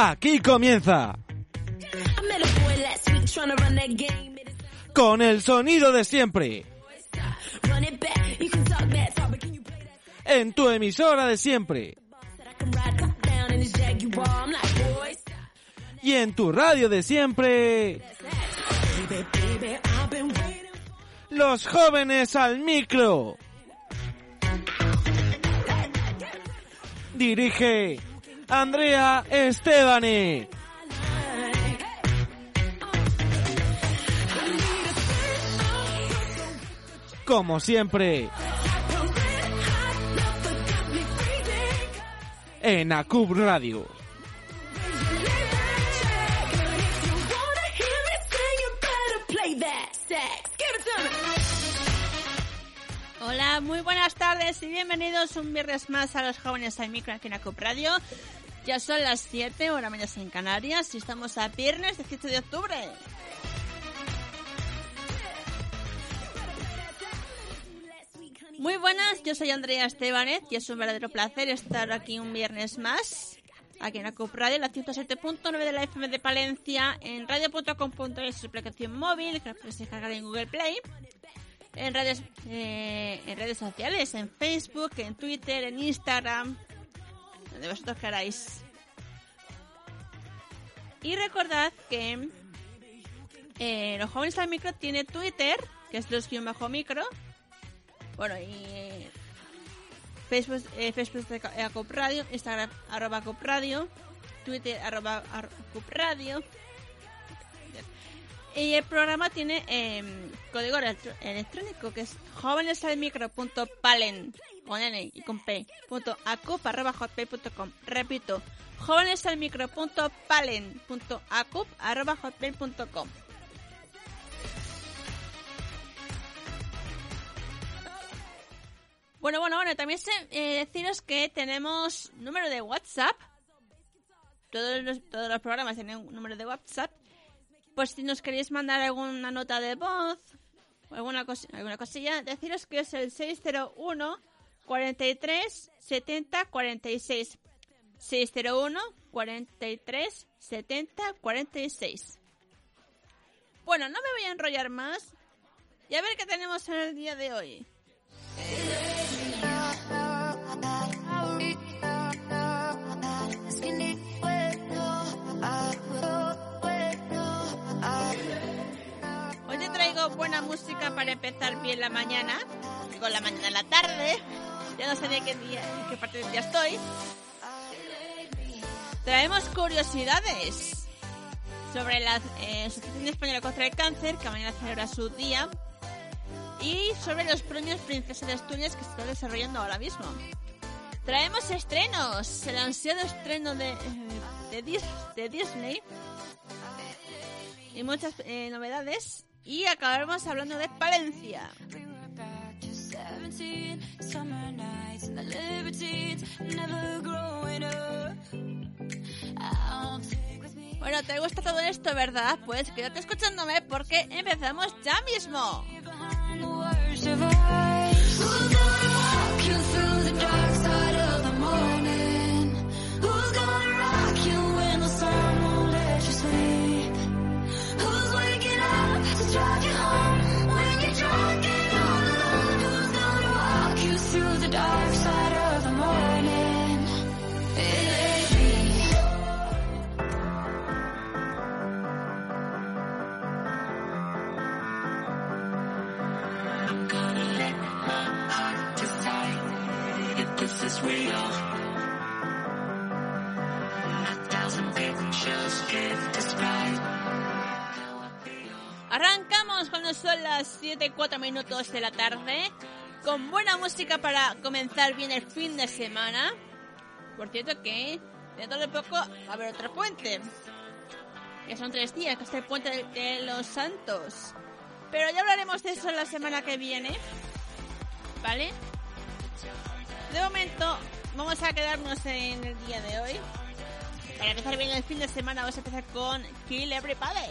Aquí comienza. Con el sonido de siempre. En tu emisora de siempre. Y en tu radio de siempre. Los jóvenes al micro. Dirige Andrea Estebane. Como siempre. En ACUB Radio. Hola, muy buenas tardes y bienvenidos un viernes más a los jóvenes al micro aquí en ACUB Radio. Ya son las 7 hora mañana en Canarias y estamos a viernes 17 de octubre. Muy buenas, yo soy Andrea Estebanet y es un verdadero placer estar aquí un viernes más, aquí en la CUP Radio, la 107.9 de la FM de Palencia, en radio.com.es, su aplicación móvil, que puedes descargar en Google Play, en redes, eh, en redes sociales, en Facebook, en Twitter, en Instagram, donde vosotros queráis. Y recordad que eh, los jóvenes al micro tiene Twitter, que es los bajo micro, bueno, y eh, Facebook, eh, Facebook de Cop Radio, Instagram arroba Cop Radio, Twitter arroba Cop Radio. Y el programa tiene eh, código electrónico que es jóvenesalmicro.palen con N y con P punto arroba repito jóvenesalmicro.palen punto acup arroba hotmail.com Bueno, bueno, bueno, también sé eh, deciros que tenemos número de WhatsApp. Todos los, todos los programas tienen un número de WhatsApp. Pues si nos queréis mandar alguna nota de voz alguna, alguna cosilla, deciros que es el 601 43 70 46. 601 43 70 46. Bueno, no me voy a enrollar más. Y a ver qué tenemos en el día de hoy. Buena música para empezar bien la mañana. Digo la mañana, la tarde. Ya no sé de qué día, qué parte del día estoy. Traemos curiosidades sobre la eh, Española contra el Cáncer, que mañana celebra su día y sobre los premios Princesa de Asturias que se está desarrollando ahora mismo. Traemos estrenos, el ansiado estreno de, de, de Disney y muchas eh, novedades y acabaremos hablando de Palencia. Bueno, ¿te gusta todo esto, verdad? Pues quédate escuchándome porque empezamos ya mismo. Son las 7 y 4 minutos de la tarde con buena música para comenzar bien el fin de semana. Por cierto que dentro de poco va a haber otro puente. Que son tres días, que es el puente de los santos. Pero ya hablaremos de eso la semana que viene. ¿Vale? De momento, vamos a quedarnos en el día de hoy. Para empezar bien el fin de semana, vamos a empezar con Kill Everybody.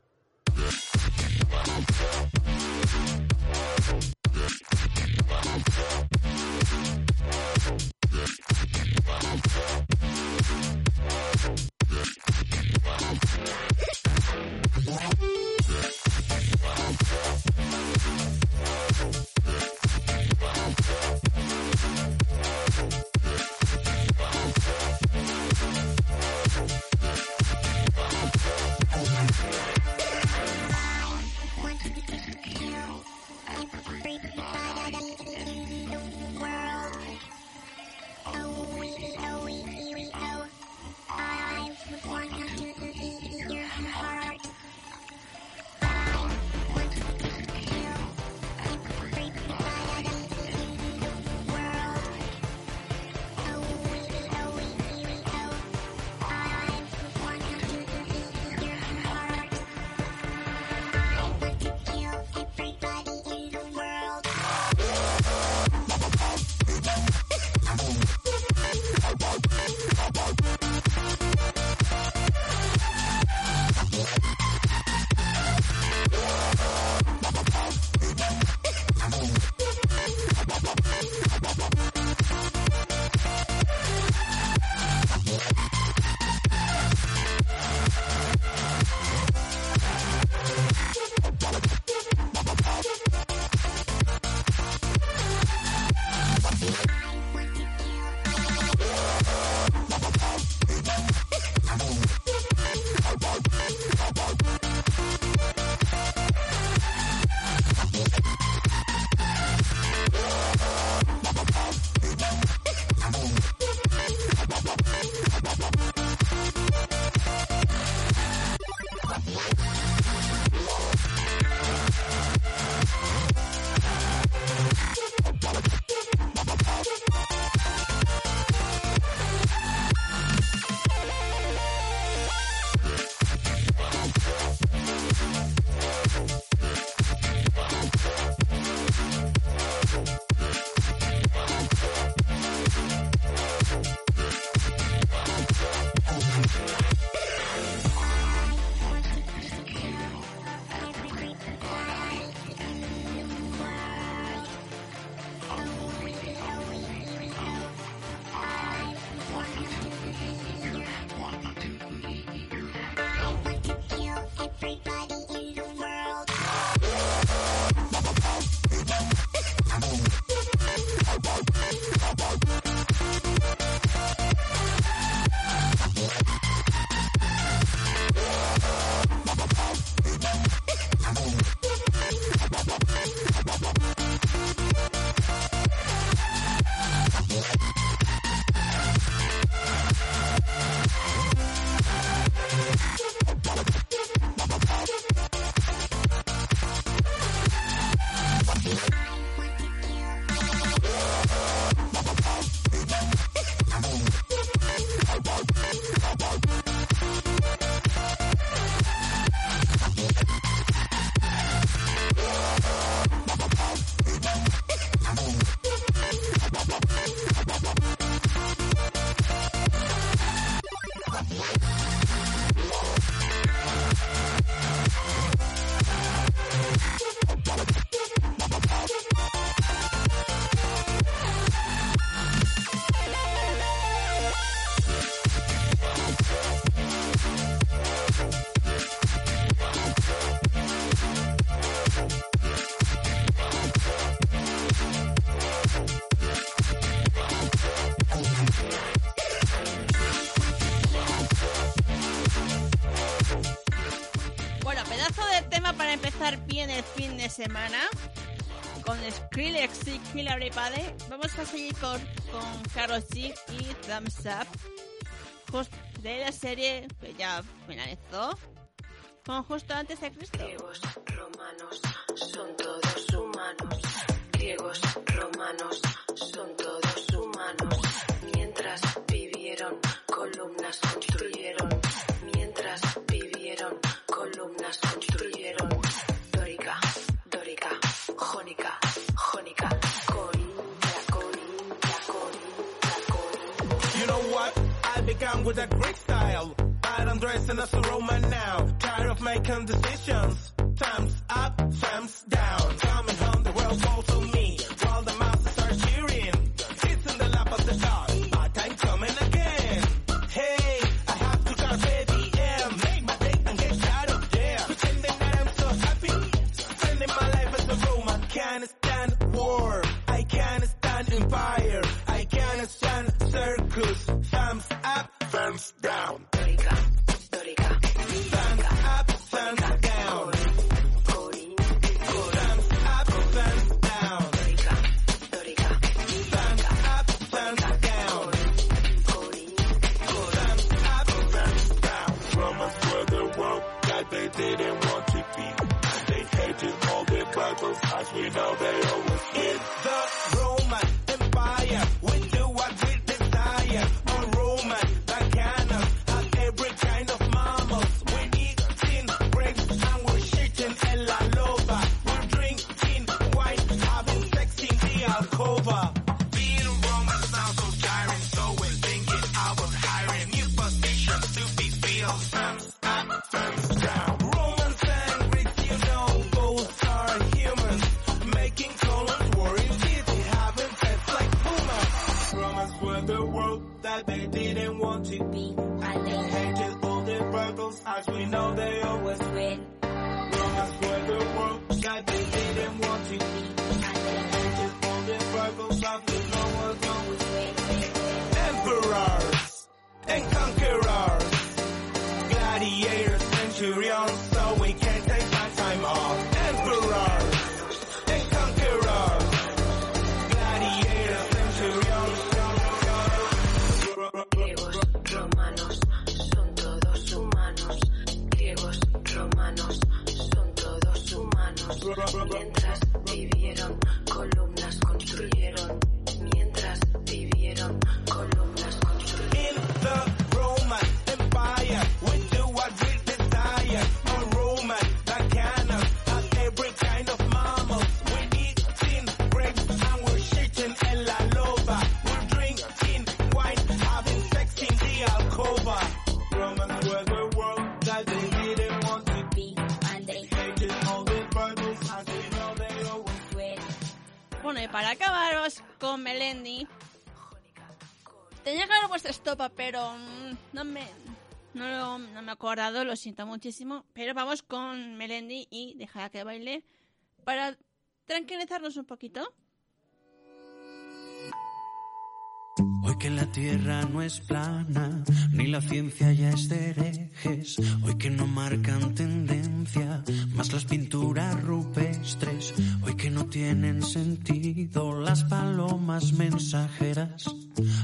semana con Skrillex y Kill Everybody. Vamos a seguir con, con Karol G y Thumbs Up. Just de la serie que ya finalizó. Con justo antes de Cristo. Romanos, son todos humanos. Griegos, romanos, With a great style. I'm dressing as a Roman now. Tired of making decisions. Time's up, time's down. Coming home, the world falls no me, no, lo- me he acordado, lo siento muchísimo. Pero vamos con Melendi y dejar que baile para tranquilizarnos un poquito. Hoy que la tierra no es plana, ni la ciencia ya es de herejes. Hoy que no marcan tendencia, más las pinturas rupestres. Hoy que no tienen sentido las palomas mensajeras.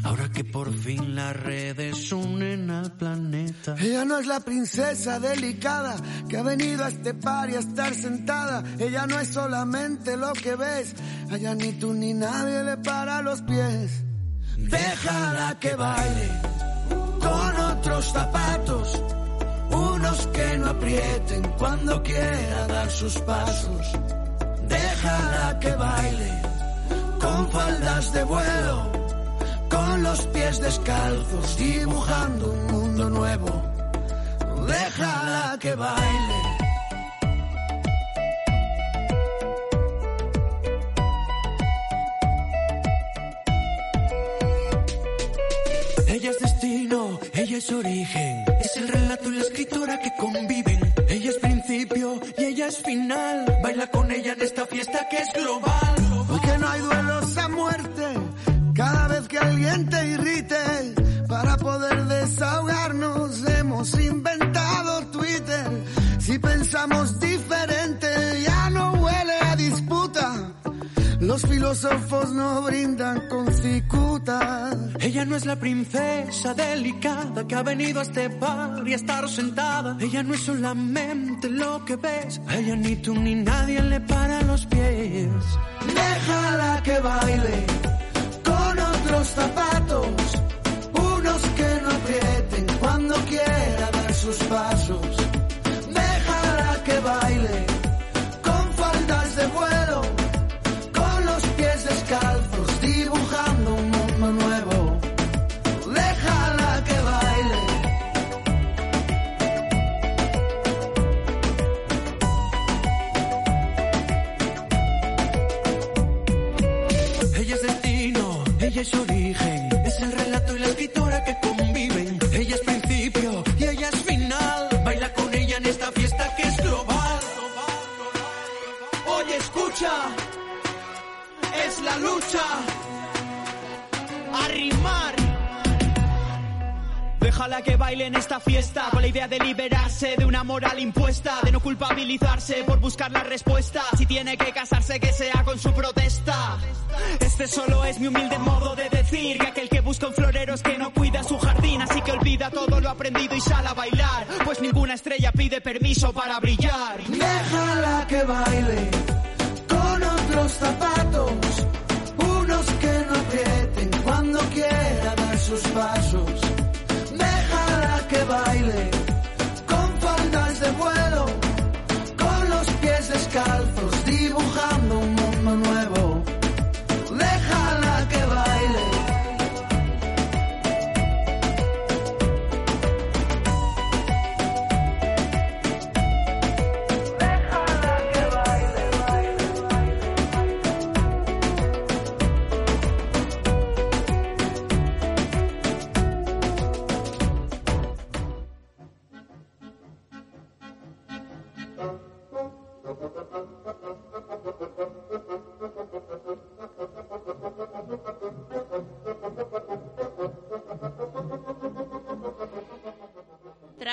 Ahora que por fin las redes unen al planeta. Ella no es la princesa delicada que ha venido a este par y a estar sentada. Ella no es solamente lo que ves. Allá ni tú ni nadie le para los pies. Déjala que baile con otros zapatos. Unos que no aprieten cuando quiera dar sus pasos. Déjala que baile con faldas de vuelo con los pies descalzos, dibujando un mundo nuevo. Déjala que baile. Ella es origen, es el relato y la escritora que conviven. Ella es principio y ella es final. Baila con ella en esta fiesta que es global. Porque no hay duelos a muerte. Cada vez que alguien te irrite, para poder desahogarnos hemos inventado Twitter. Si pensamos diferente, ya no huele Los filósofos no brindan con cicuta. Ella no es la princesa delicada que ha venido a este bar y a estar sentada. Ella no es solamente lo que ves. A ella ni tú ni nadie le para los pies. Déjala que baile con otros zapatos, unos que no aprieten cuando quiera dar sus pasos. Moral impuesta, de no culpabilizarse por buscar la respuesta. Si tiene que casarse, que sea con su protesta. Este solo es mi humilde modo de decir que aquel que busca un florero es que no cuida su jardín, así que olvida todo lo aprendido y sale a bailar, pues ninguna estrella pide permiso para brillar.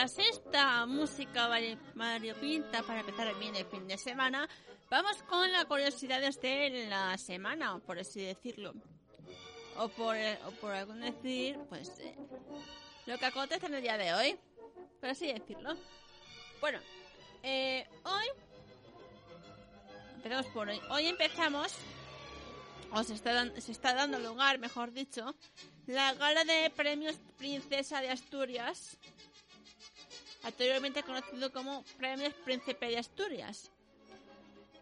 Tras esta música vari- variopinta para empezar bien el fin de semana, vamos con las curiosidades de la semana, por así decirlo. O por, o por algún decir, pues, eh, lo que acontece en el día de hoy, por así decirlo. Bueno, eh, hoy, empezamos por hoy. Hoy empezamos, o se está, se está dando lugar, mejor dicho, la gala de premios Princesa de Asturias anteriormente conocido como Premios Príncipe de Asturias,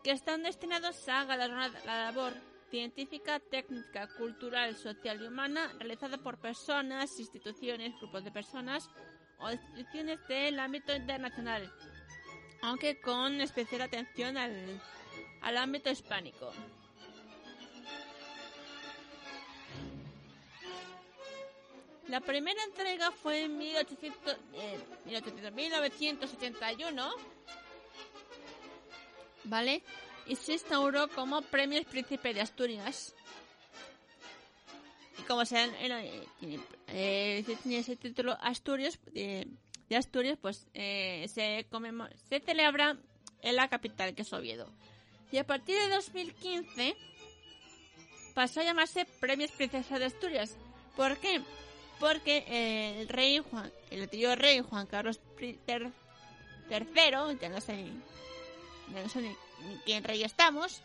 que están destinados a galardonar la labor científica, técnica, cultural, social y humana realizada por personas, instituciones, grupos de personas o instituciones del ámbito internacional, aunque con especial atención al, al ámbito hispánico. La primera entrega fue en 1800, eh, 1800, 1981, ¿vale? Y se instauró como Premios Príncipe de Asturias. Y como se eh, eh, tiene ese título Asturias, de Asturias, pues eh, se, se celebra en la capital, que es Oviedo. Y a partir de 2015 pasó a llamarse Premios Princesa de Asturias. ¿Por qué? Porque eh, el rey Juan, el anterior rey Juan Carlos III, ya no sé, ni- ya no sé ni, quién rey estamos,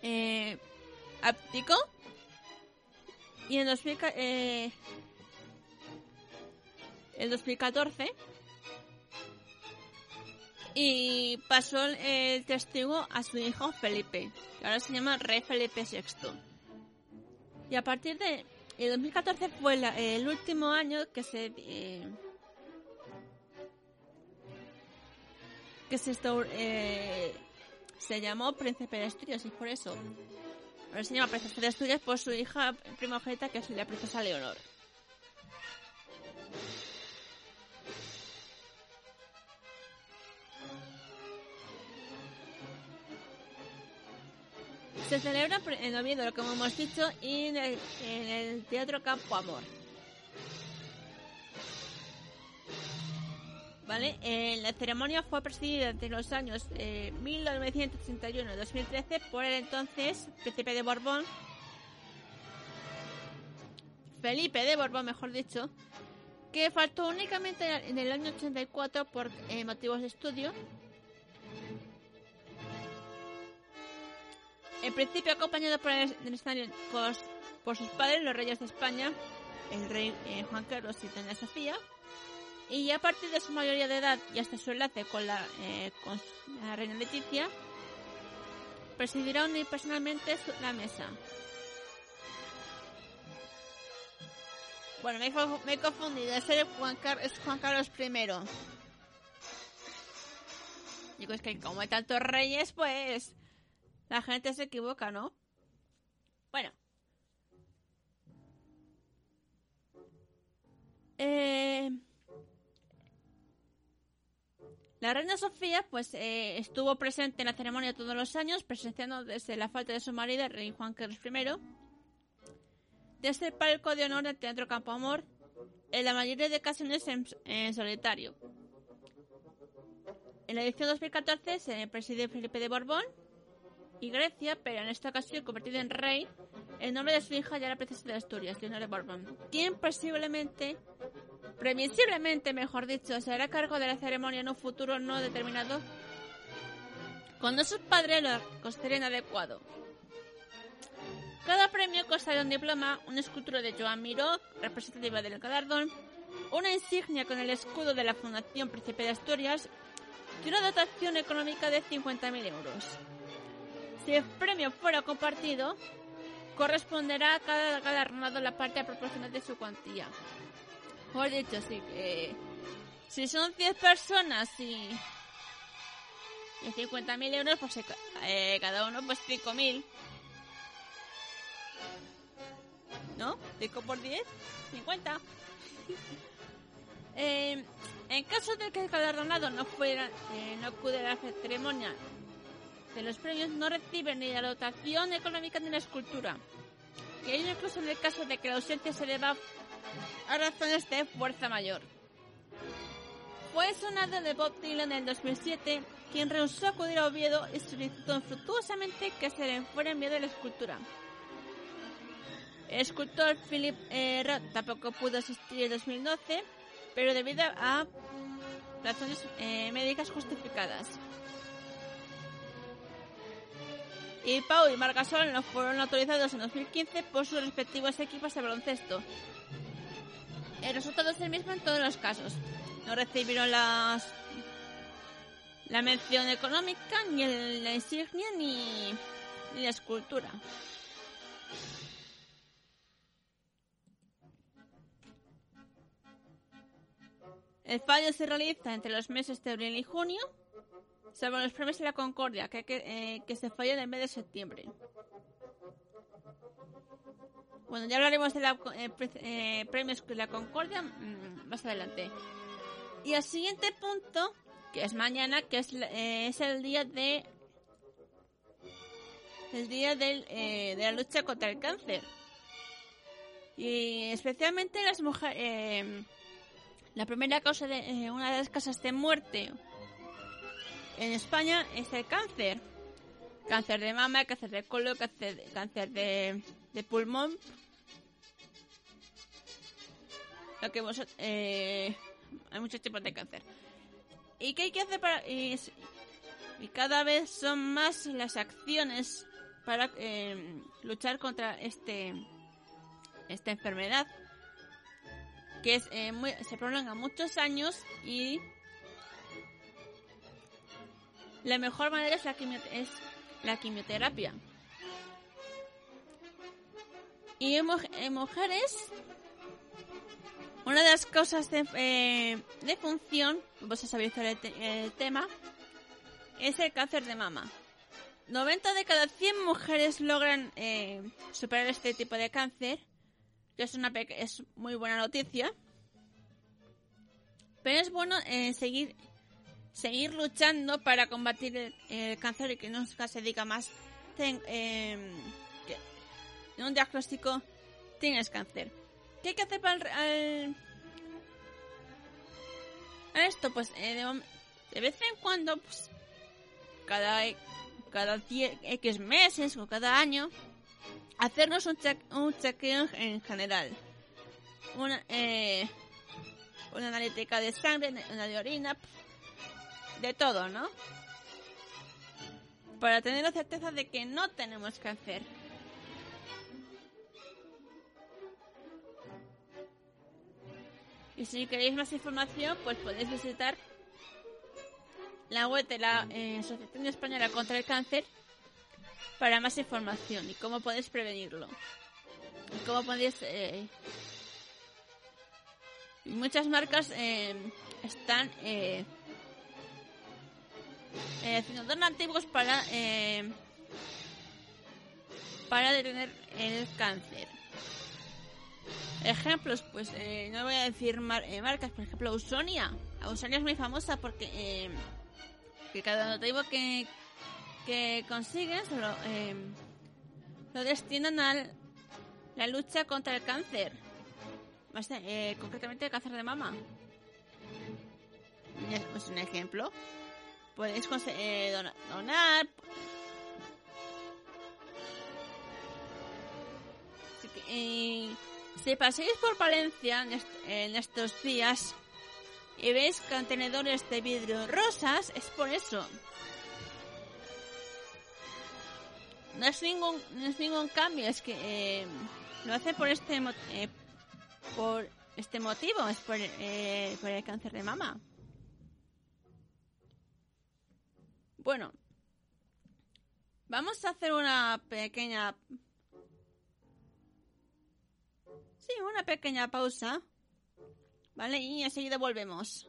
eh, abdicó y en 2000 ca- eh, el 2014 y pasó el testigo a su hijo Felipe, que ahora se llama Rey Felipe VI. Y a partir de el 2014 fue el último año que se eh, que se eh, se llamó Príncipe de Asturias y por eso ahora se llama Princesa de Asturias por su hija primogénita que es la princesa Leonor. Se celebra en Oviedo, como hemos dicho, y en el, Teatro Campo Amor. ¿vale? Eh, la ceremonia fue presidida entre los años eh, 1981 y 2013 por el entonces príncipe de Borbón, Felipe de Borbón, mejor dicho, que faltó únicamente en el año 84 por eh, motivos de estudio. En principio acompañado por, sus padres, los reyes de España, el rey eh, Juan Carlos y doña Sofía. Y a partir de su mayoría de edad y hasta su enlace con la, reina Leticia, presidirá unipersonalmente la mesa. Bueno, me he, confundido. Es, Juan, es Juan Carlos I. Digo, es que como hay tantos reyes, pues la gente se equivoca, ¿no? Bueno. Eh, la reina Sofía, pues, eh, estuvo presente en la ceremonia todos los años, presenciando desde la falta de su marido, el rey Juan Carlos I, desde el palco de honor del Teatro Campo Amor, en la mayoría de ocasiones en, en solitario. En la edición 2014 se preside Felipe de Borbón y Grecia, pero en esta ocasión convertido en rey, el nombre de su hija ya la princesa de Asturias, Leonor de Borbón, quien posiblemente, previsiblemente mejor dicho, se hará cargo de la ceremonia en un futuro no determinado cuando sus padres lo consideren adecuado. Cada premio consta de un diploma, una escultura de Joan Miró, representativa del galardón, una insignia con el escudo de la Fundación Príncipe de Asturias y una dotación económica de 50.000 euros. Si el premio fuera compartido, corresponderá a cada galardonado la parte proporcional de su cuantía. Por dicho, sí, que si son 10 personas y, y 50.000 euros, pues eh, eh, cada uno pues 5.000. ¿No? 5 por 10, 50. Eh, en caso de que el galardonado no fuera, eh, no acudiera a la ceremonia de los premios, no recibe ni la dotación económica ni la escultura. Ello incluso en el caso de que la ausencia se deba a razones de fuerza mayor. Fue sonado de Bob Dylan en el 2007, quien rehusó acudir a Oviedo y solicitó infructuosamente que se le fuera enviada la escultura. El escultor Philip Roth tampoco pudo asistir en 2012, pero debido a razones eh, médicas justificadas. Y Pau y Margasol no fueron autorizados en 2015 por sus respectivos equipos de baloncesto. El resultado es el mismo en todos los casos. No recibieron las la mención económica, ni la insignia, ni, ni la escultura. El fallo se realiza entre los meses de abril y junio, salvo los premios de la Concordia, que, que, eh, que se falla en el mes de septiembre. Bueno, ya hablaremos de los premios de la Concordia mm, más adelante. Y el siguiente punto, que es mañana, que es, eh, es el día de el día del, eh, de la lucha contra el cáncer. Y especialmente las mujeres... la primera causa de eh, una de las causas de muerte en España es el cáncer. Cáncer de mama, cáncer de colon, cáncer de, pulmón. Lo que vos, eh, hay muchos tipos de cáncer. ¿Y qué hay que hacer para...? Y cada vez son más las acciones para eh, luchar contra este esta enfermedad que es eh, muy- se prolonga muchos años y la mejor manera es la, es la quimioterapia. Y en, en mujeres, una de las causas de, eh, de función, vos sabéis el, te- el tema, es el cáncer de mama. 90 de cada 100 mujeres logran eh, superar este tipo de cáncer, que es una es muy buena noticia. Pero es bueno eh, seguir seguir luchando para combatir el, cáncer y que nunca se diga más ten, en un diagnóstico tienes cáncer. ¿Qué hay que hacer para el, al- Esto, pues, eh, de, vez en cuando, pues, cada, cada X meses o cada año, hacernos un, check, un chequeo en, en general. Una, eh, una analítica de sangre, una de orina, de todo, ¿no? Para tener la certeza de que no tenemos cáncer. Y si queréis más información, pues podéis visitar la web de la eh, Asociación Española contra el Cáncer para más información y cómo podéis prevenirlo. Y cómo podéis... eh, y muchas marcas eh, están eh, haciendo donativos para eh, para detener el cáncer. Ejemplos, pues eh, no voy a decir mar- eh, marcas, por ejemplo, Ausonia. Ausonia es muy famosa porque eh, que cada donativo que, que consiguen se lo, eh, lo destinan a la lucha contra el cáncer. Más, concretamente el cáncer de mama. Es es un ejemplo. Podéis conse- eh, dona- donar. Eh, si pasáis por Valencia en, est- en estos días y veis contenedores de vidrio rosas, es por eso. No es ningún, no es ningún cambio, es que eh, lo hace por este eh, por este motivo, es por, eh, por el cáncer de mama. Bueno, vamos a hacer una pequeña Sí, una pequeña pausa. Vale, y enseguida volvemos.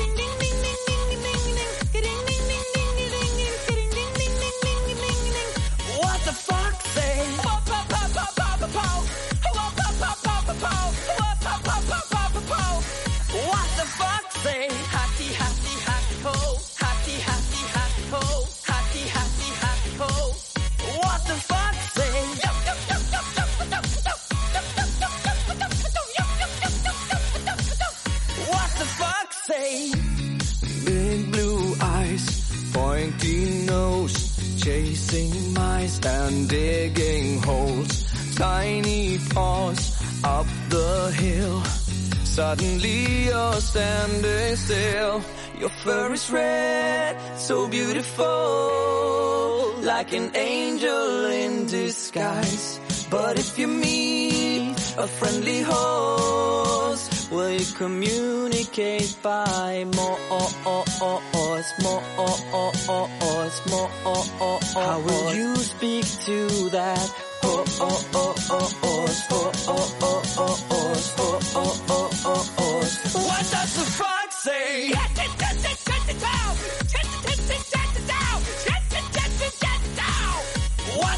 Tiny paws up the hill. Suddenly you're standing still. Your fur is red, so beautiful, like an angel in disguise. But if you meet a friendly host, will you communicate by more, more, more? How will you speak to that? Oh, oh, oh, what does the say?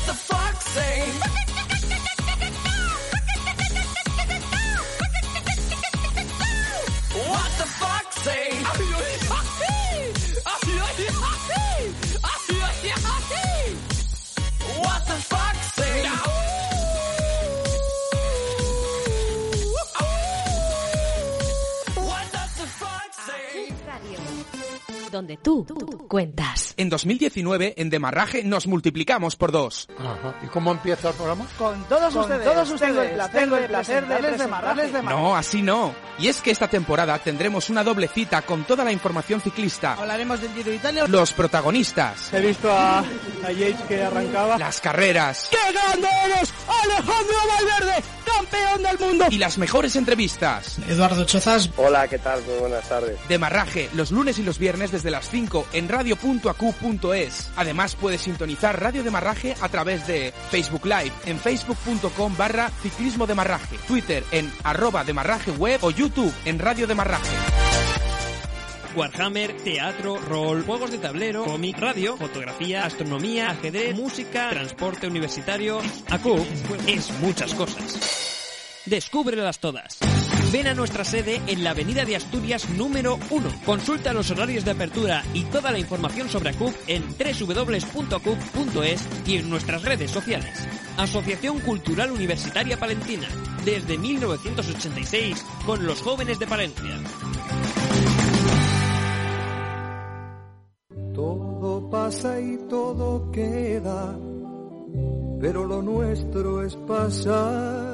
The fuck say? Donde tú cuentas. En 2019, en Demarraje, nos multiplicamos por dos. Ajá. ¿Y cómo empieza el programa? Con todos ustedes, todos ustedes, tengo el placer, tengo el placer de de No, así no. Y es que esta temporada tendremos una doble cita con toda la información ciclista. Hablaremos del Giro de Italia. Los protagonistas. He visto a, a Yates que arrancaba. Las carreras. ¡Qué grande eres! ¡Alejandro Valverde! ¡Campeón del mundo y las mejores entrevistas. Eduardo Chozas. Hola, ¿qué tal? Muy buenas tardes. Demarraje, los lunes y los viernes desde las 5 en Además puedes sintonizar Radio Demarraje a través de Facebook Live en facebook.com barra ciclismo demarraje, Twitter en arroba demarraje web o YouTube en Radio Demarraje. Warhammer, teatro, rol, juegos de tablero, cómic, radio, fotografía, astronomía, ajedrez, música, transporte universitario. ACUP es muchas cosas. Descúbrelas todas. Ven a nuestra sede en la Avenida de Asturias número 1. Consulta los horarios de apertura y toda la información sobre ACUP en www.acup.es y en nuestras redes sociales. Asociación Cultural Universitaria Palentina, desde 1986, con los jóvenes de Palencia. Todo pasa y todo queda, pero lo nuestro es pasar.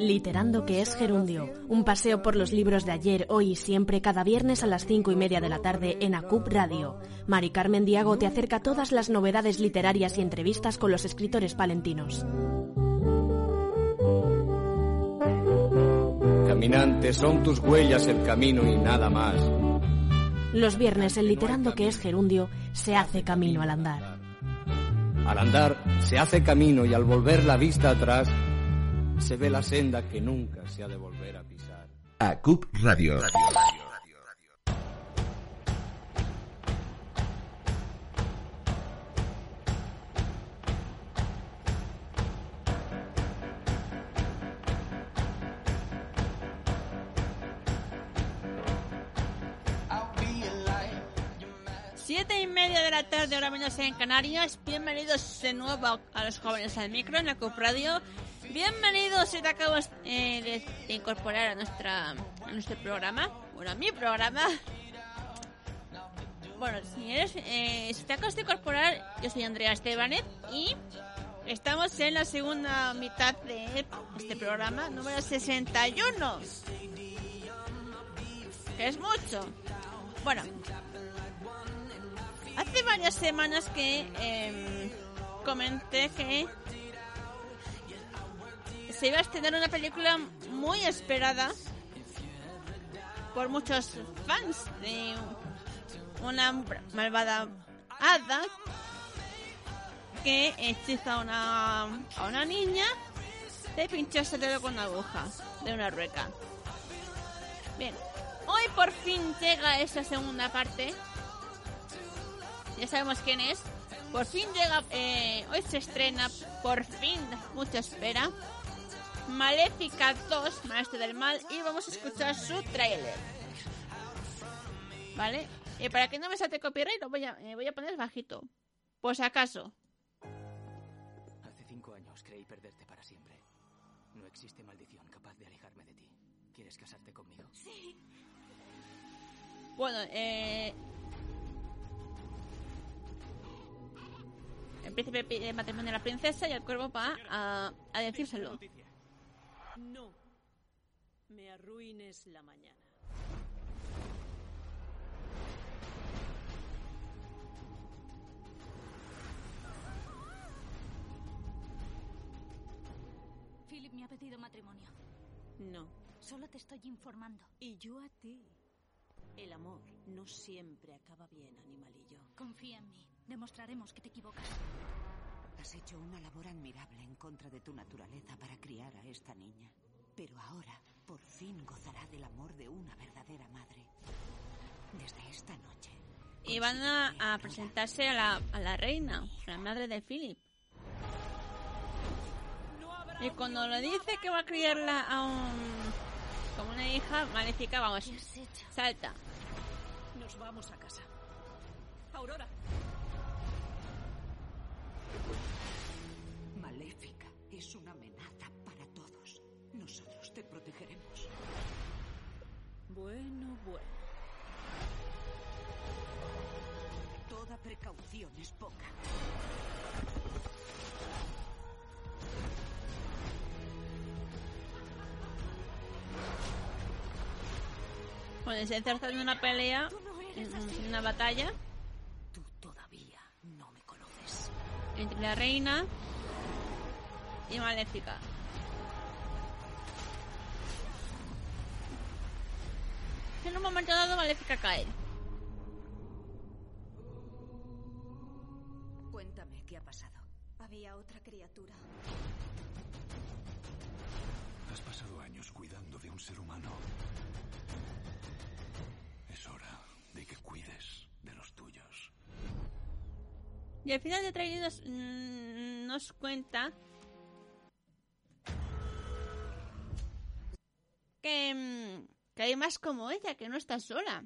Literando que es gerundio. Un paseo por los libros de ayer, hoy y siempre, cada viernes a las cinco y media de la tarde en ACUP Radio. Mari Carmen Diago te acerca todas las novedades literarias y entrevistas con los escritores palentinos. Caminantes, son tus huellas el camino y nada más. Los viernes en Literando que es gerundio se hace camino al andar. Al andar se hace camino y al volver la vista atrás se ve la senda que nunca se ha de volver a pisar. ACUP Radio. Siete y media de la tarde, ahora menos en Canarias. Bienvenidos de nuevo a los jóvenes al micro en la CUP Radio. Bienvenidos si te acabas eh, de, incorporar a, nuestra, a nuestro programa. Bueno, a mi programa. Bueno, si, eres, eh, si te acabas de incorporar, yo soy Andrea Estebanet y estamos en la segunda mitad de este programa, número 61. Que es mucho. Bueno, hace varias semanas que em, comenté que se iba a estrenar una película muy esperada por muchos fans de una malvada hada que hechiza a una, a una niña de pincharse el dedo con una aguja de una rueca. Bien, hoy por fin llega esa segunda parte. Ya sabemos quién es. Por fin llega, eh, hoy se estrena, por fin, mucha espera. Maléfica 2, Maestro del Mal, y vamos a escuchar su tráiler. ¿Vale? Y para que no me salte copyright, lo voy a, eh, voy a poner bajito. Por si acaso. Hace cinco años creí perderte para siempre. No existe maldición capaz de alejarme de ti. ¿Quieres casarte conmigo? Sí. Bueno, eh... El príncipe pide matrimonio a la princesa y el cuervo va a, a decírselo. No me arruines la mañana. Philip me ha pedido matrimonio. No. Solo te estoy informando. Y yo a ti. El amor no siempre acaba bien, animalillo. Confía en mí. Demostraremos que te equivocas. Has hecho una labor admirable en contra de tu naturaleza para criar a esta niña. Pero ahora, por fin gozará del amor de una verdadera madre. Desde esta noche. Y van a, a presentarse a la, a la reina, la madre de Philip. Y cuando le dice que va a criarla a un... como una hija maléfica, vamos, salta. Nos vamos a casa. Aurora. Es una amenaza para todos. Nosotros te protegeremos. Bueno, bueno. Toda precaución es poca. Bueno, se enzarzan en una pelea, en una batalla. Tú todavía no me conoces. Entre la reina y maléfica. En un momento dado, maléfica cae. Cuéntame qué ha pasado. Había otra criatura. Has pasado años cuidando de un ser humano. Es hora de que cuides de los tuyos. Y al final de traídos mmm, nos cuenta que, mm, que hay más como ella, que no está sola.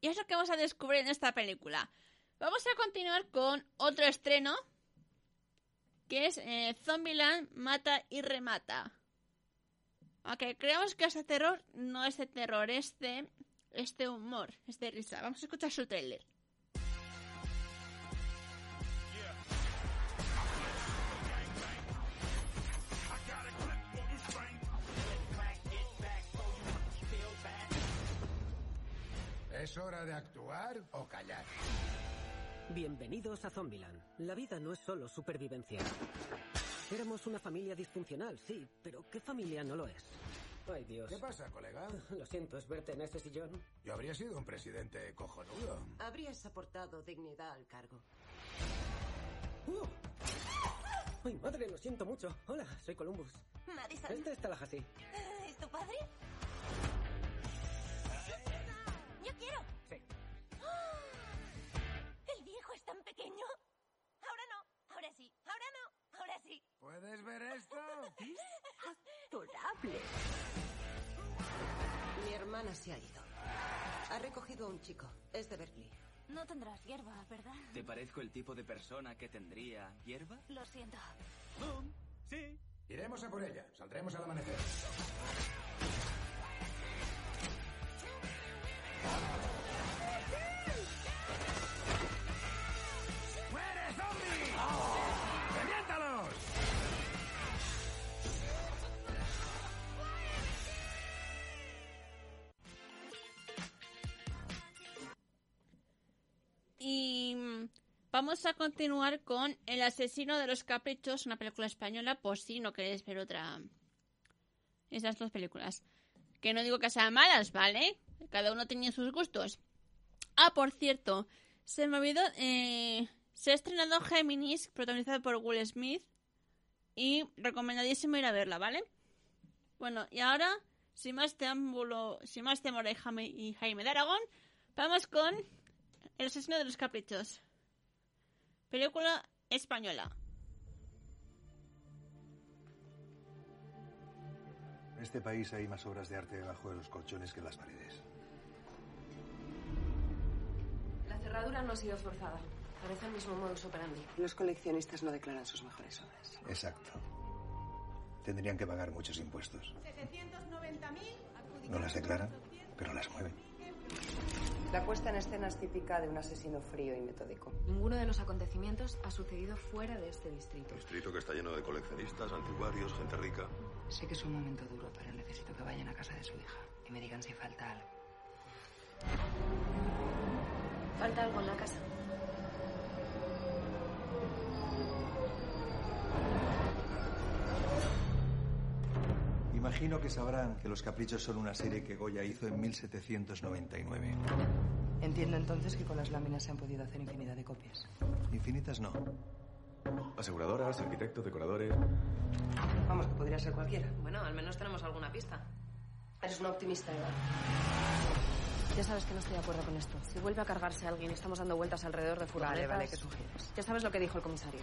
Y es lo que vamos a descubrir en esta película. Vamos a continuar con otro estreno, que es eh, Zombieland Mata y Remata. Aunque creemos que este terror no es de terror, es de, humor, es de risa. Vamos a escuchar su trailer. ¿Es hora de actuar o callar? Bienvenidos a Zombieland. La vida no es solo supervivencia. Éramos una familia disfuncional, sí, pero ¿qué familia no lo es? Ay, Dios. ¿Qué pasa, colega? Lo siento, es verte en ese sillón. Yo habría sido un presidente cojonudo. Habrías aportado dignidad al cargo. ¡Uh! Ay, madre, lo siento mucho. Hola, soy Columbus. Madison. Este es Tallahassee. ¿Es tu padre? ¡Yo quiero! Sí. ¿El viejo es tan pequeño? Ahora no, ahora sí, ahora no, ahora sí. ¿Puedes ver esto? Adorable. Mi hermana se ha ido. Ha recogido a un chico. Es de Berkeley. No tendrás hierba, ¿verdad? ¿Te parezco el tipo de persona que tendría hierba? Lo siento. Sí. Iremos a por ella. Saldremos al amanecer. ¡Muere, zombie! Y vamos a continuar con El asesino de los caprichos, una película española, por si no queréis ver otra. Esas dos películas. Que no digo que sean malas, ¿vale? Cada uno tenía sus gustos. Ah, por cierto, se me eh, se ha estrenado Géminis, protagonizada por Will Smith. Y recomendadísimo ir a verla, ¿vale? Bueno, y ahora, sin más preámbulo, sin más temor y Jaime, y Jaime de Aragón, vamos con El asesino de los caprichos. Película española. En este país hay más obras de arte debajo de los colchones que en las paredes. La cerradura no ha sido forzada. Parece el mismo modus operandi. Los coleccionistas no declaran sus mejores obras. Exacto. Tendrían que pagar muchos impuestos. 790.000. No las declaran, pero las mueven. La puesta en escena es típica de un asesino frío y metódico. Ninguno de los acontecimientos ha sucedido fuera de este distrito. Distrito que está lleno de coleccionistas, anticuarios, gente rica. Sé que es un momento duro, pero necesito que vayan a casa de su hija y me digan si falta algo. Falta algo en la casa. Imagino que sabrán que Los Caprichos son una serie que Goya hizo en 1799. Entiendo entonces que con las láminas se han podido hacer infinidad de copias. Infinitas no. Aseguradoras, arquitectos, decoradores. Vamos, que podría ser cualquiera. Bueno, al menos tenemos alguna pista. Eres una optimista, Eva. Ya sabes que no estoy de acuerdo con esto. Si vuelve a cargarse alguien y estamos dando vueltas alrededor de furgonetas... Vale, vale, ¿qué sugieres? Ya sabes lo que dijo el comisario.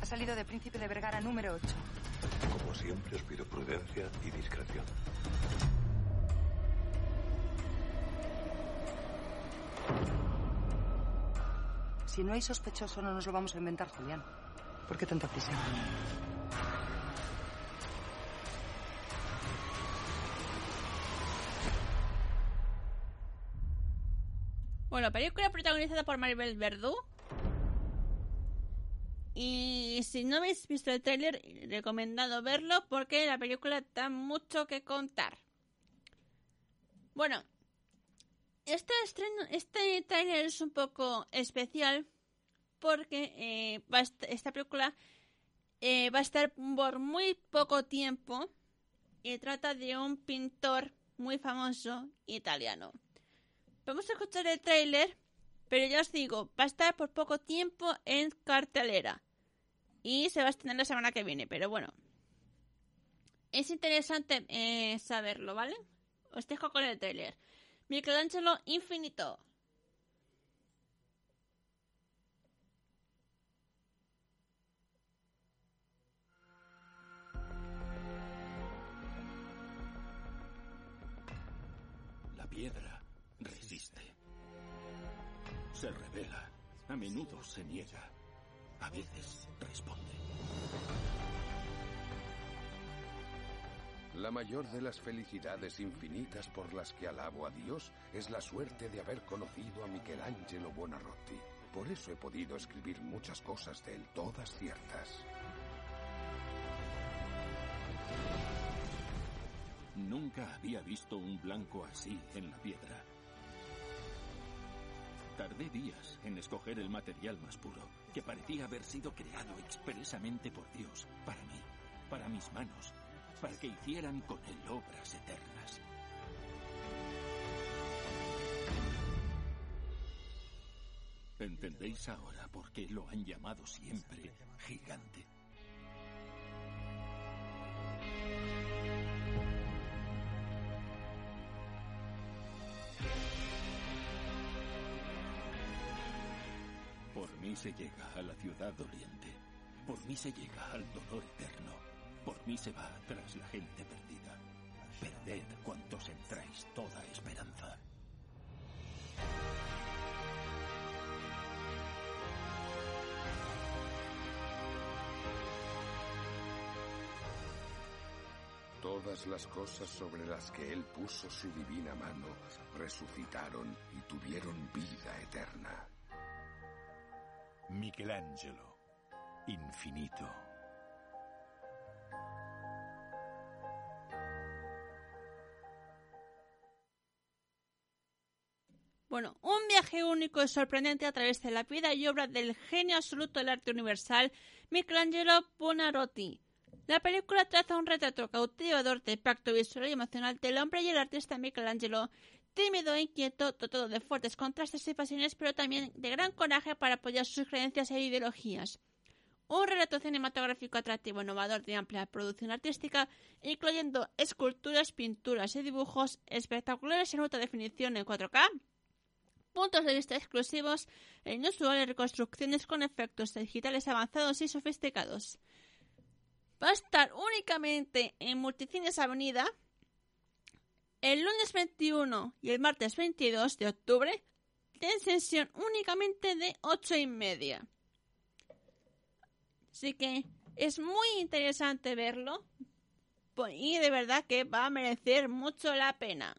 Ha salido de Príncipe de Vergara número 8. Como siempre, os pido prudencia y discreción. Si no hay sospechoso, no nos lo vamos a inventar, Julián. ¿Por qué tanta prisa? Bueno, película protagonizada por Maribel Verdú. Y si no habéis visto el tráiler, recomendado verlo porque la película da mucho que contar. Bueno, este estreno, este tráiler es un poco especial porque eh, esta película eh, va a estar por muy poco tiempo y trata de un pintor muy famoso italiano. Vamos a escuchar el tráiler, pero ya os digo, va a estar por poco tiempo en cartelera. Y se va a estrenar la semana que viene, pero bueno. Es interesante eh, saberlo, ¿vale? Os dejo con el tráiler. Michelangelo Infinito. La piedra A menudo se niega. A veces responde. La mayor de las felicidades infinitas por las que alabo a Dios es la suerte de haber conocido a Michelangelo Buonarroti. Por eso he podido escribir muchas cosas de él, todas ciertas. Nunca había visto un blanco así en la piedra. Tardé días en escoger el material más puro, que parecía haber sido creado expresamente por Dios, para mí, para mis manos, para que hicieran con él obras eternas. ¿Entendéis ahora por qué lo han llamado siempre gigante? Mí se llega a la ciudad doliente. Por mí se llega al dolor eterno. Por mí se va tras la gente perdida. Perded cuantos entráis toda esperanza. Todas las cosas sobre las que él puso su divina mano resucitaron y tuvieron vida eterna. Michelangelo, infinito. Bueno, un viaje único y sorprendente a través de la vida y obra del genio absoluto del arte universal, Michelangelo Buonarroti. La película traza un retrato cautivador del pacto visual y emocional del hombre y el artista Michelangelo, tímido e inquieto, dotado de fuertes contrastes y pasiones, pero también de gran coraje para apoyar sus creencias e ideologías. Un relato cinematográfico atractivo, innovador de amplia producción artística, incluyendo esculturas, pinturas y dibujos espectaculares en alta definición en 4K, puntos de vista exclusivos e inusuales reconstrucciones con efectos digitales avanzados y sofisticados. Va a estar únicamente en Multicines Avenida el lunes 21 y el martes 22 de octubre en sesión únicamente de 8 y media. Así que es muy interesante verlo y de verdad que va a merecer mucho la pena.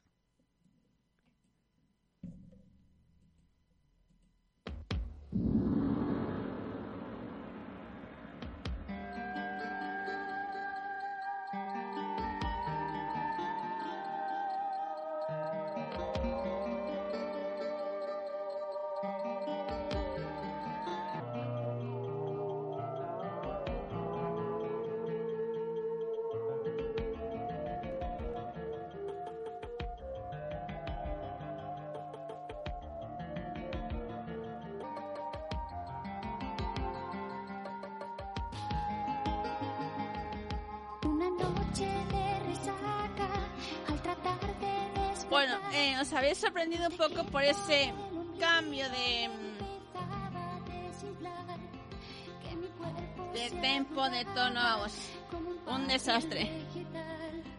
Bueno, eh, os habéis sorprendido un poco por ese cambio de, de tempo, de tono, vamos, un desastre.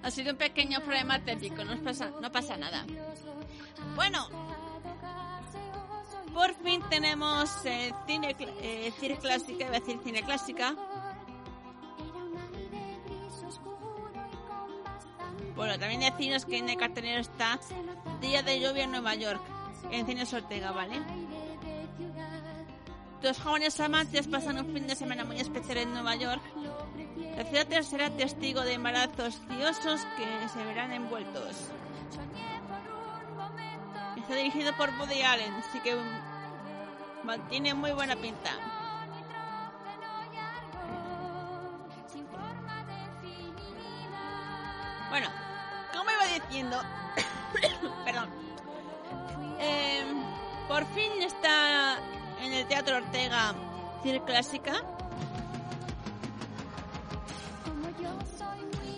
Ha sido un pequeño problema técnico, no pasa, no pasa nada. Bueno, por fin tenemos eh, cine, eh, cine clásica, iba a decir cine clásica. Deciros que en el cartelero está Día de lluvia en Nueva York, en Cines Ortega, ¿vale? Dos jóvenes amantes pasan un fin de semana muy especial en Nueva York. La ciudad será testigo de embarazos ciosos que se verán envueltos. Está dirigido por Woody Allen, así que tiene muy buena pinta. Cine Clásica.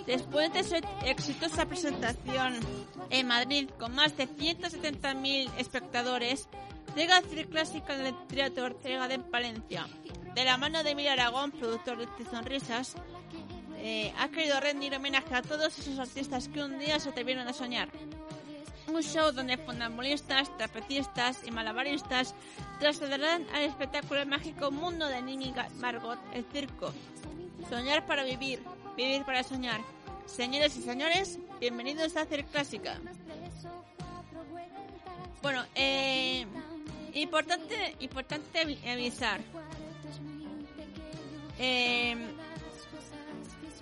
Después de su exitosa presentación en Madrid con más de 170.000 espectadores, llega Cine Clásica en el Teatro Ortega de Palencia. De la mano de Emilio Aragón, productor de Sonrisas, eh, ha querido rendir homenaje a todos esos artistas que un día se atrevieron a soñar. Un show donde funambulistas, trapecistas y malabaristas trasladarán al espectáculo mágico mundo de Nini Margot, el circo. Soñar para vivir, vivir para soñar. Señores y señores, bienvenidos a Hacer Clásica. Bueno, eh, importante, importante avisar. Eh,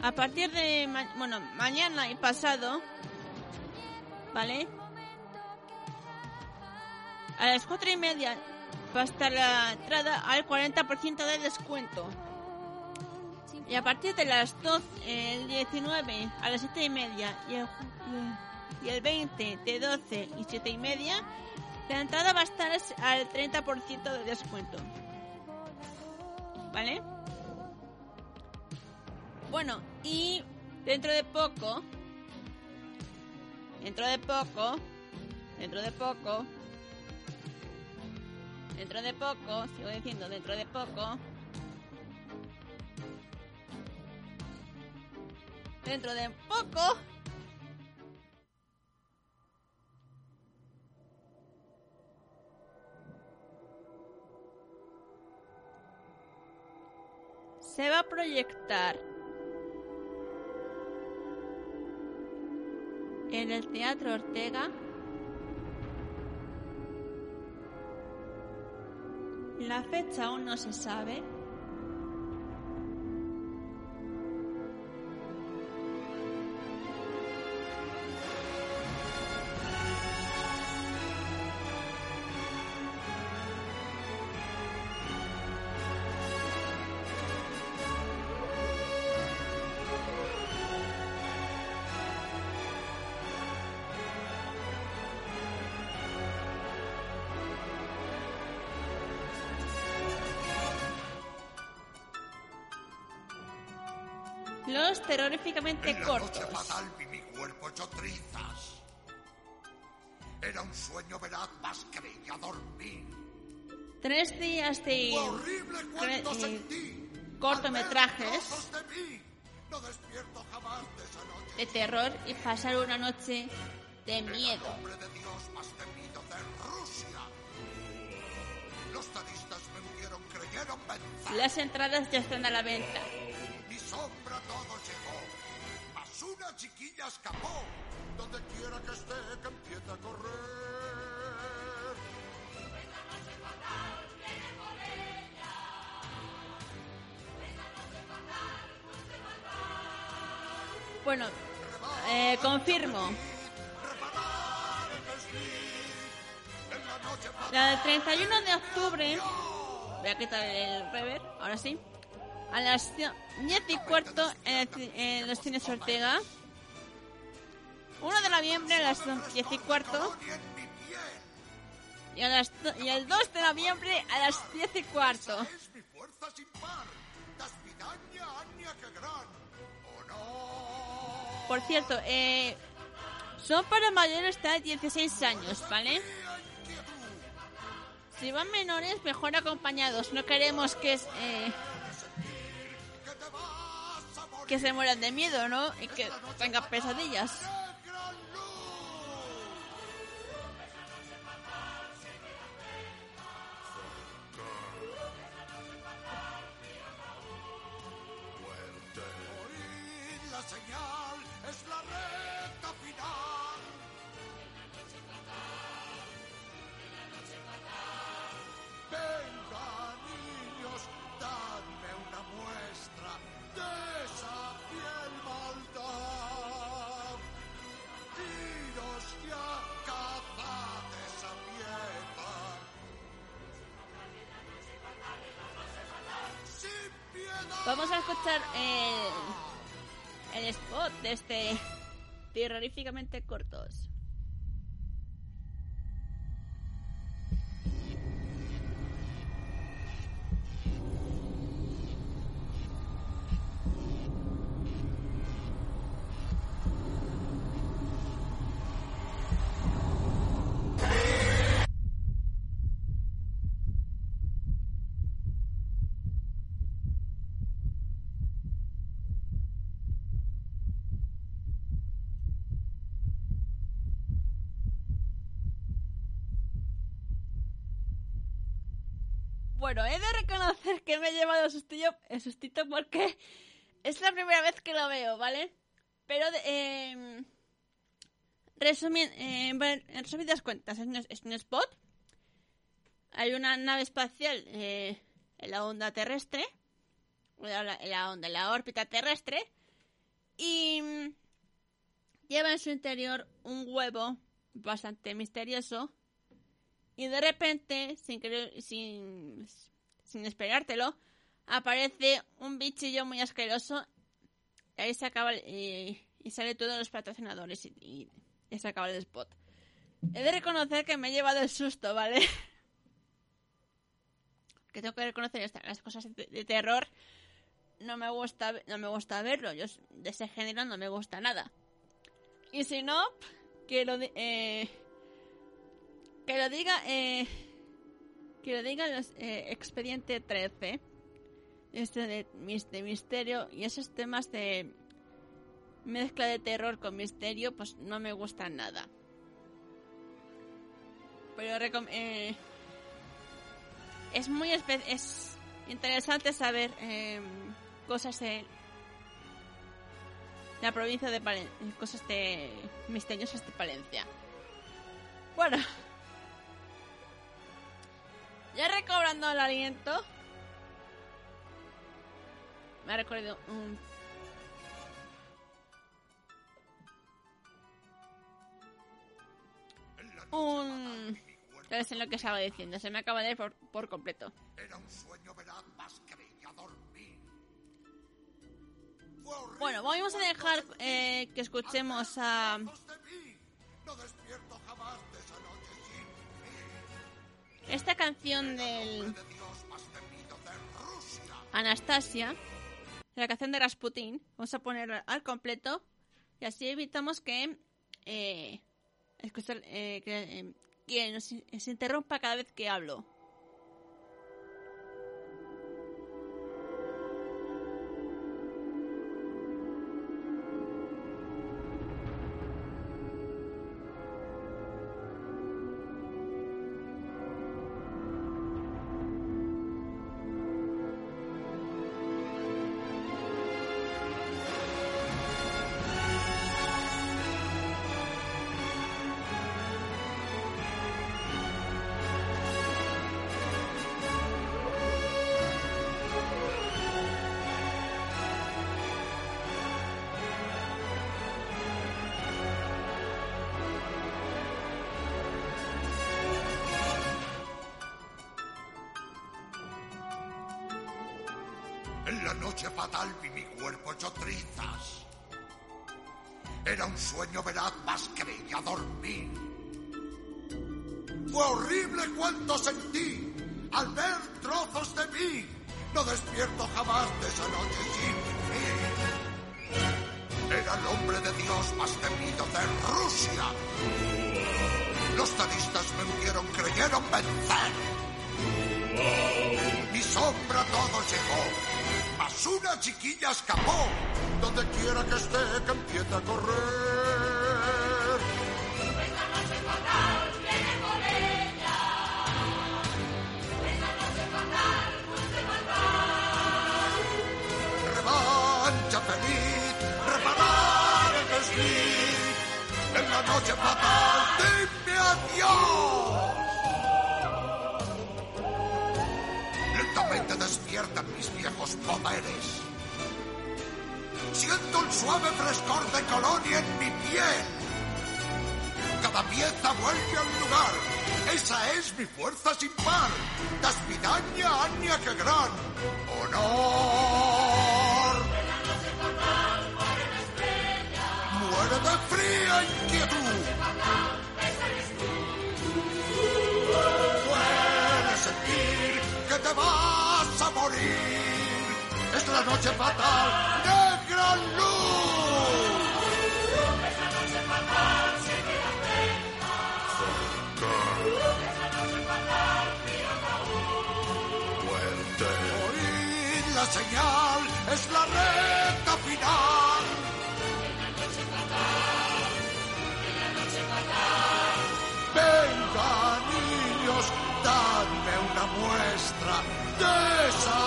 a partir de, bueno, mañana y pasado, ¿vale? A las cuatro y media va a estar la entrada al 40% de descuento. Y a partir de las 12, el 19 a las 7 y media y el, y el 20 de 12 y 7 y media, la entrada va a estar al 30% de descuento. ¿Vale? Bueno, y dentro de poco, dentro de poco, dentro de poco, dentro de poco, sigo diciendo dentro de poco, dentro de poco, se va a proyectar en el Teatro Ortega la fecha aún no se sabe los terroríficamente cortos. noche fatal vi mi cuerpo hecho trizas. Era un sueño veraz, más creía dormir. Tres días de horrible eh, sentí cortometrajes de. No jamás terror y pasar una noche de miedo. Hombre de Dios más temido de Rusia. Los tadistas me hundieron, creyeron vencer. Las entradas ya están a la venta. Sombra todo llegó. Mas una chiquilla escapó. Donde quiera que esté, que empiece a correr. Bueno, eh, confirmo. La del 31 de octubre. Voy a quitar el rever, ahora sí. A las 10 y cuarto en, el en los cines Ortega. 1 de noviembre a las 10 y cuarto. Y, a las y el 2 de noviembre a las 10 y cuarto. Por cierto, eh, son para mayores de 16 años, ¿vale? Si van menores, mejor acompañados. No queremos que eh, que se mueran de miedo, ¿no? Y que tengan pesadillas. Terroríficamente cortos. Bueno, he de reconocer que me he llevado sustillo, el sustito porque es la primera vez que lo veo, ¿vale? Pero, eh, resumi eh, en resumidas cuentas, es un, spot. Hay una nave espacial eh, en la onda terrestre, en la, órbita terrestre, y mm, lleva en su interior un huevo bastante misterioso y de repente, sin, querer, sin, sin esperártelo, aparece un bichillo muy asqueroso. Y ahí se acaba y, y sale todos los patrocinadores y, y, se acaba el spot. He de reconocer que me he llevado el susto, ¿vale? que tengo que reconocer las cosas de, de, terror. No me gusta, no me gusta verlo. Yo de ese género no me gusta nada. Y si no, quiero eh, que lo diga, eh, que lo diga los, eh, Expediente 13, este de, misterio y esos temas de mezcla de terror con misterio, pues no me gustan nada. Pero eh, es muy es interesante saber cosas de la provincia de Palencia, cosas de misteriosas de Palencia. Bueno, ya recobrando el aliento. Me ha recorrido un... Un... Es en lo que estaba diciendo. Se me acaba de ir por, por completo. Era un sueño veraz más que veía dormir. Bueno, vamos a dejar eh, que escuchemos a... esta canción del Anastasia, la canción de Rasputin, vamos a poner al completo y así evitamos que, eh, escuchar, eh, que, eh, nos, se interrumpa cada vez que hablo. Noche fatal vi mi cuerpo hecho trizas. Era un sueño veraz más que veía dormir. Fue horrible cuanto sentí al ver trozos de mí. No despierto jamás de esa noche sin mí. Era el hombre de Dios más temido de Rusia. Los zaristas me hundieron, creyeron vencer. Mi sombra todo llegó, una chiquilla escapó. Donde quiera que esté, que empiece a correr. Esta noche fatal viene por ella. Esta noche fatal, dulce maldad. Revancha feliz, reparar el desliz. En la noche fatal, dime adiós. Lentamente despiertan mis viejos poderes. Siento el suave frescor de colonia en mi piel. Cada pieza vuelve al lugar. Esa es mi fuerza sin par. Das vidaña, Anya, que gran honor. Muere de frío. mía inquietud. Puedes sentir que te vas a morir. Es la noche fatal gran luz. La señal, es la recta final. Venga, niños, dadme una muestra de esa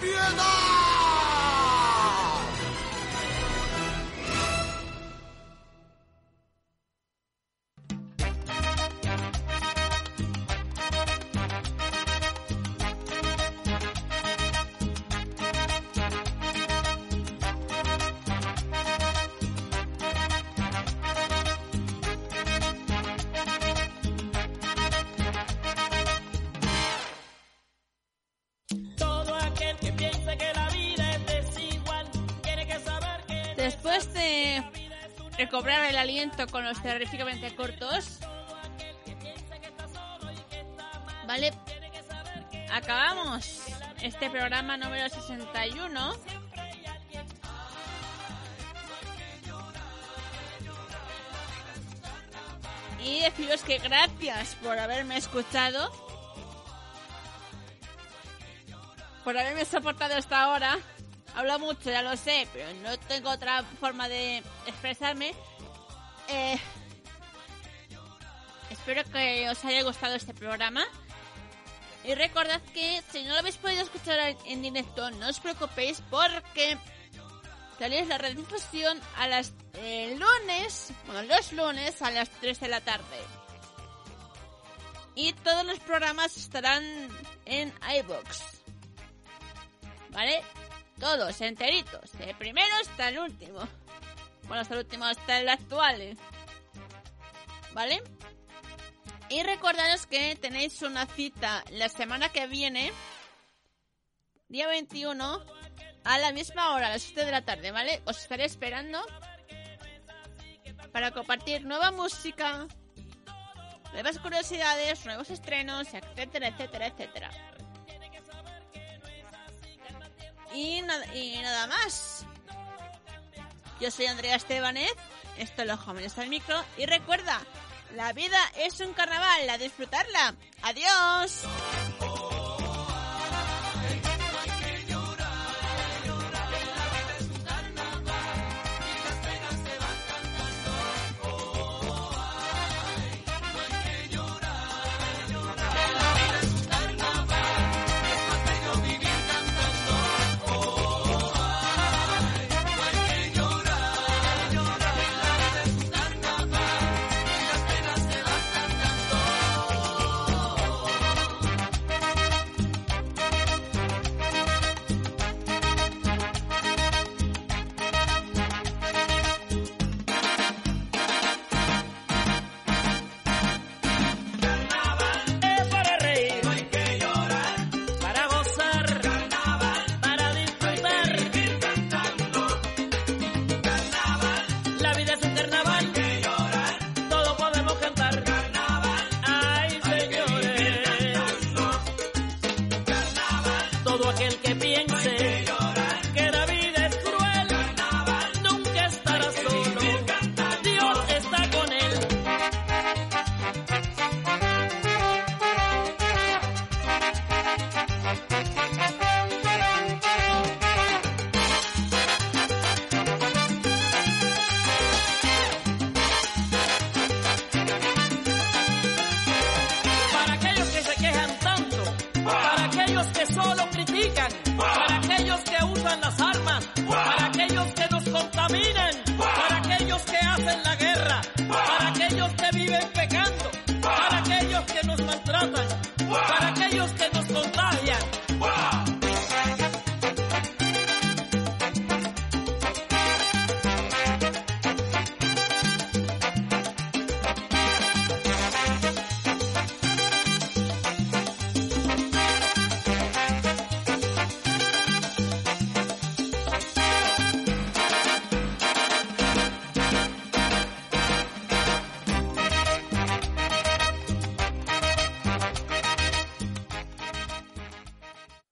piedad! Recobrar el aliento con los terroríficamente cortos, ¿vale? Acabamos este programa número 61. Y deciros que gracias por haberme escuchado, por haberme soportado hasta ahora. Hablo mucho, ya lo sé, pero no tengo otra forma de expresarme. Eh, espero que os haya gustado este programa. Y recordad que si no lo habéis podido escuchar en directo, no os preocupéis porque tenéis la redifusión a las eh, lunes, bueno, los lunes a las 3 de la tarde. Y todos los programas estarán en iBox. ¿Vale? Todos, enteritos. El primero hasta el último. Bueno, hasta el último, hasta el actual. ¿Vale? Y recordaros que tenéis una cita la semana que viene, día 21, a la misma hora, a las 7 de la tarde, ¿vale? Os estaré esperando para compartir nueva música, nuevas curiosidades, nuevos estrenos, etcétera, etcétera, etcétera. Y nada, y nada más. Yo soy Andrea Estebanez, esto es Los Jóvenes al Micro, y recuerda, la vida es un carnaval, a disfrutarla. Adiós.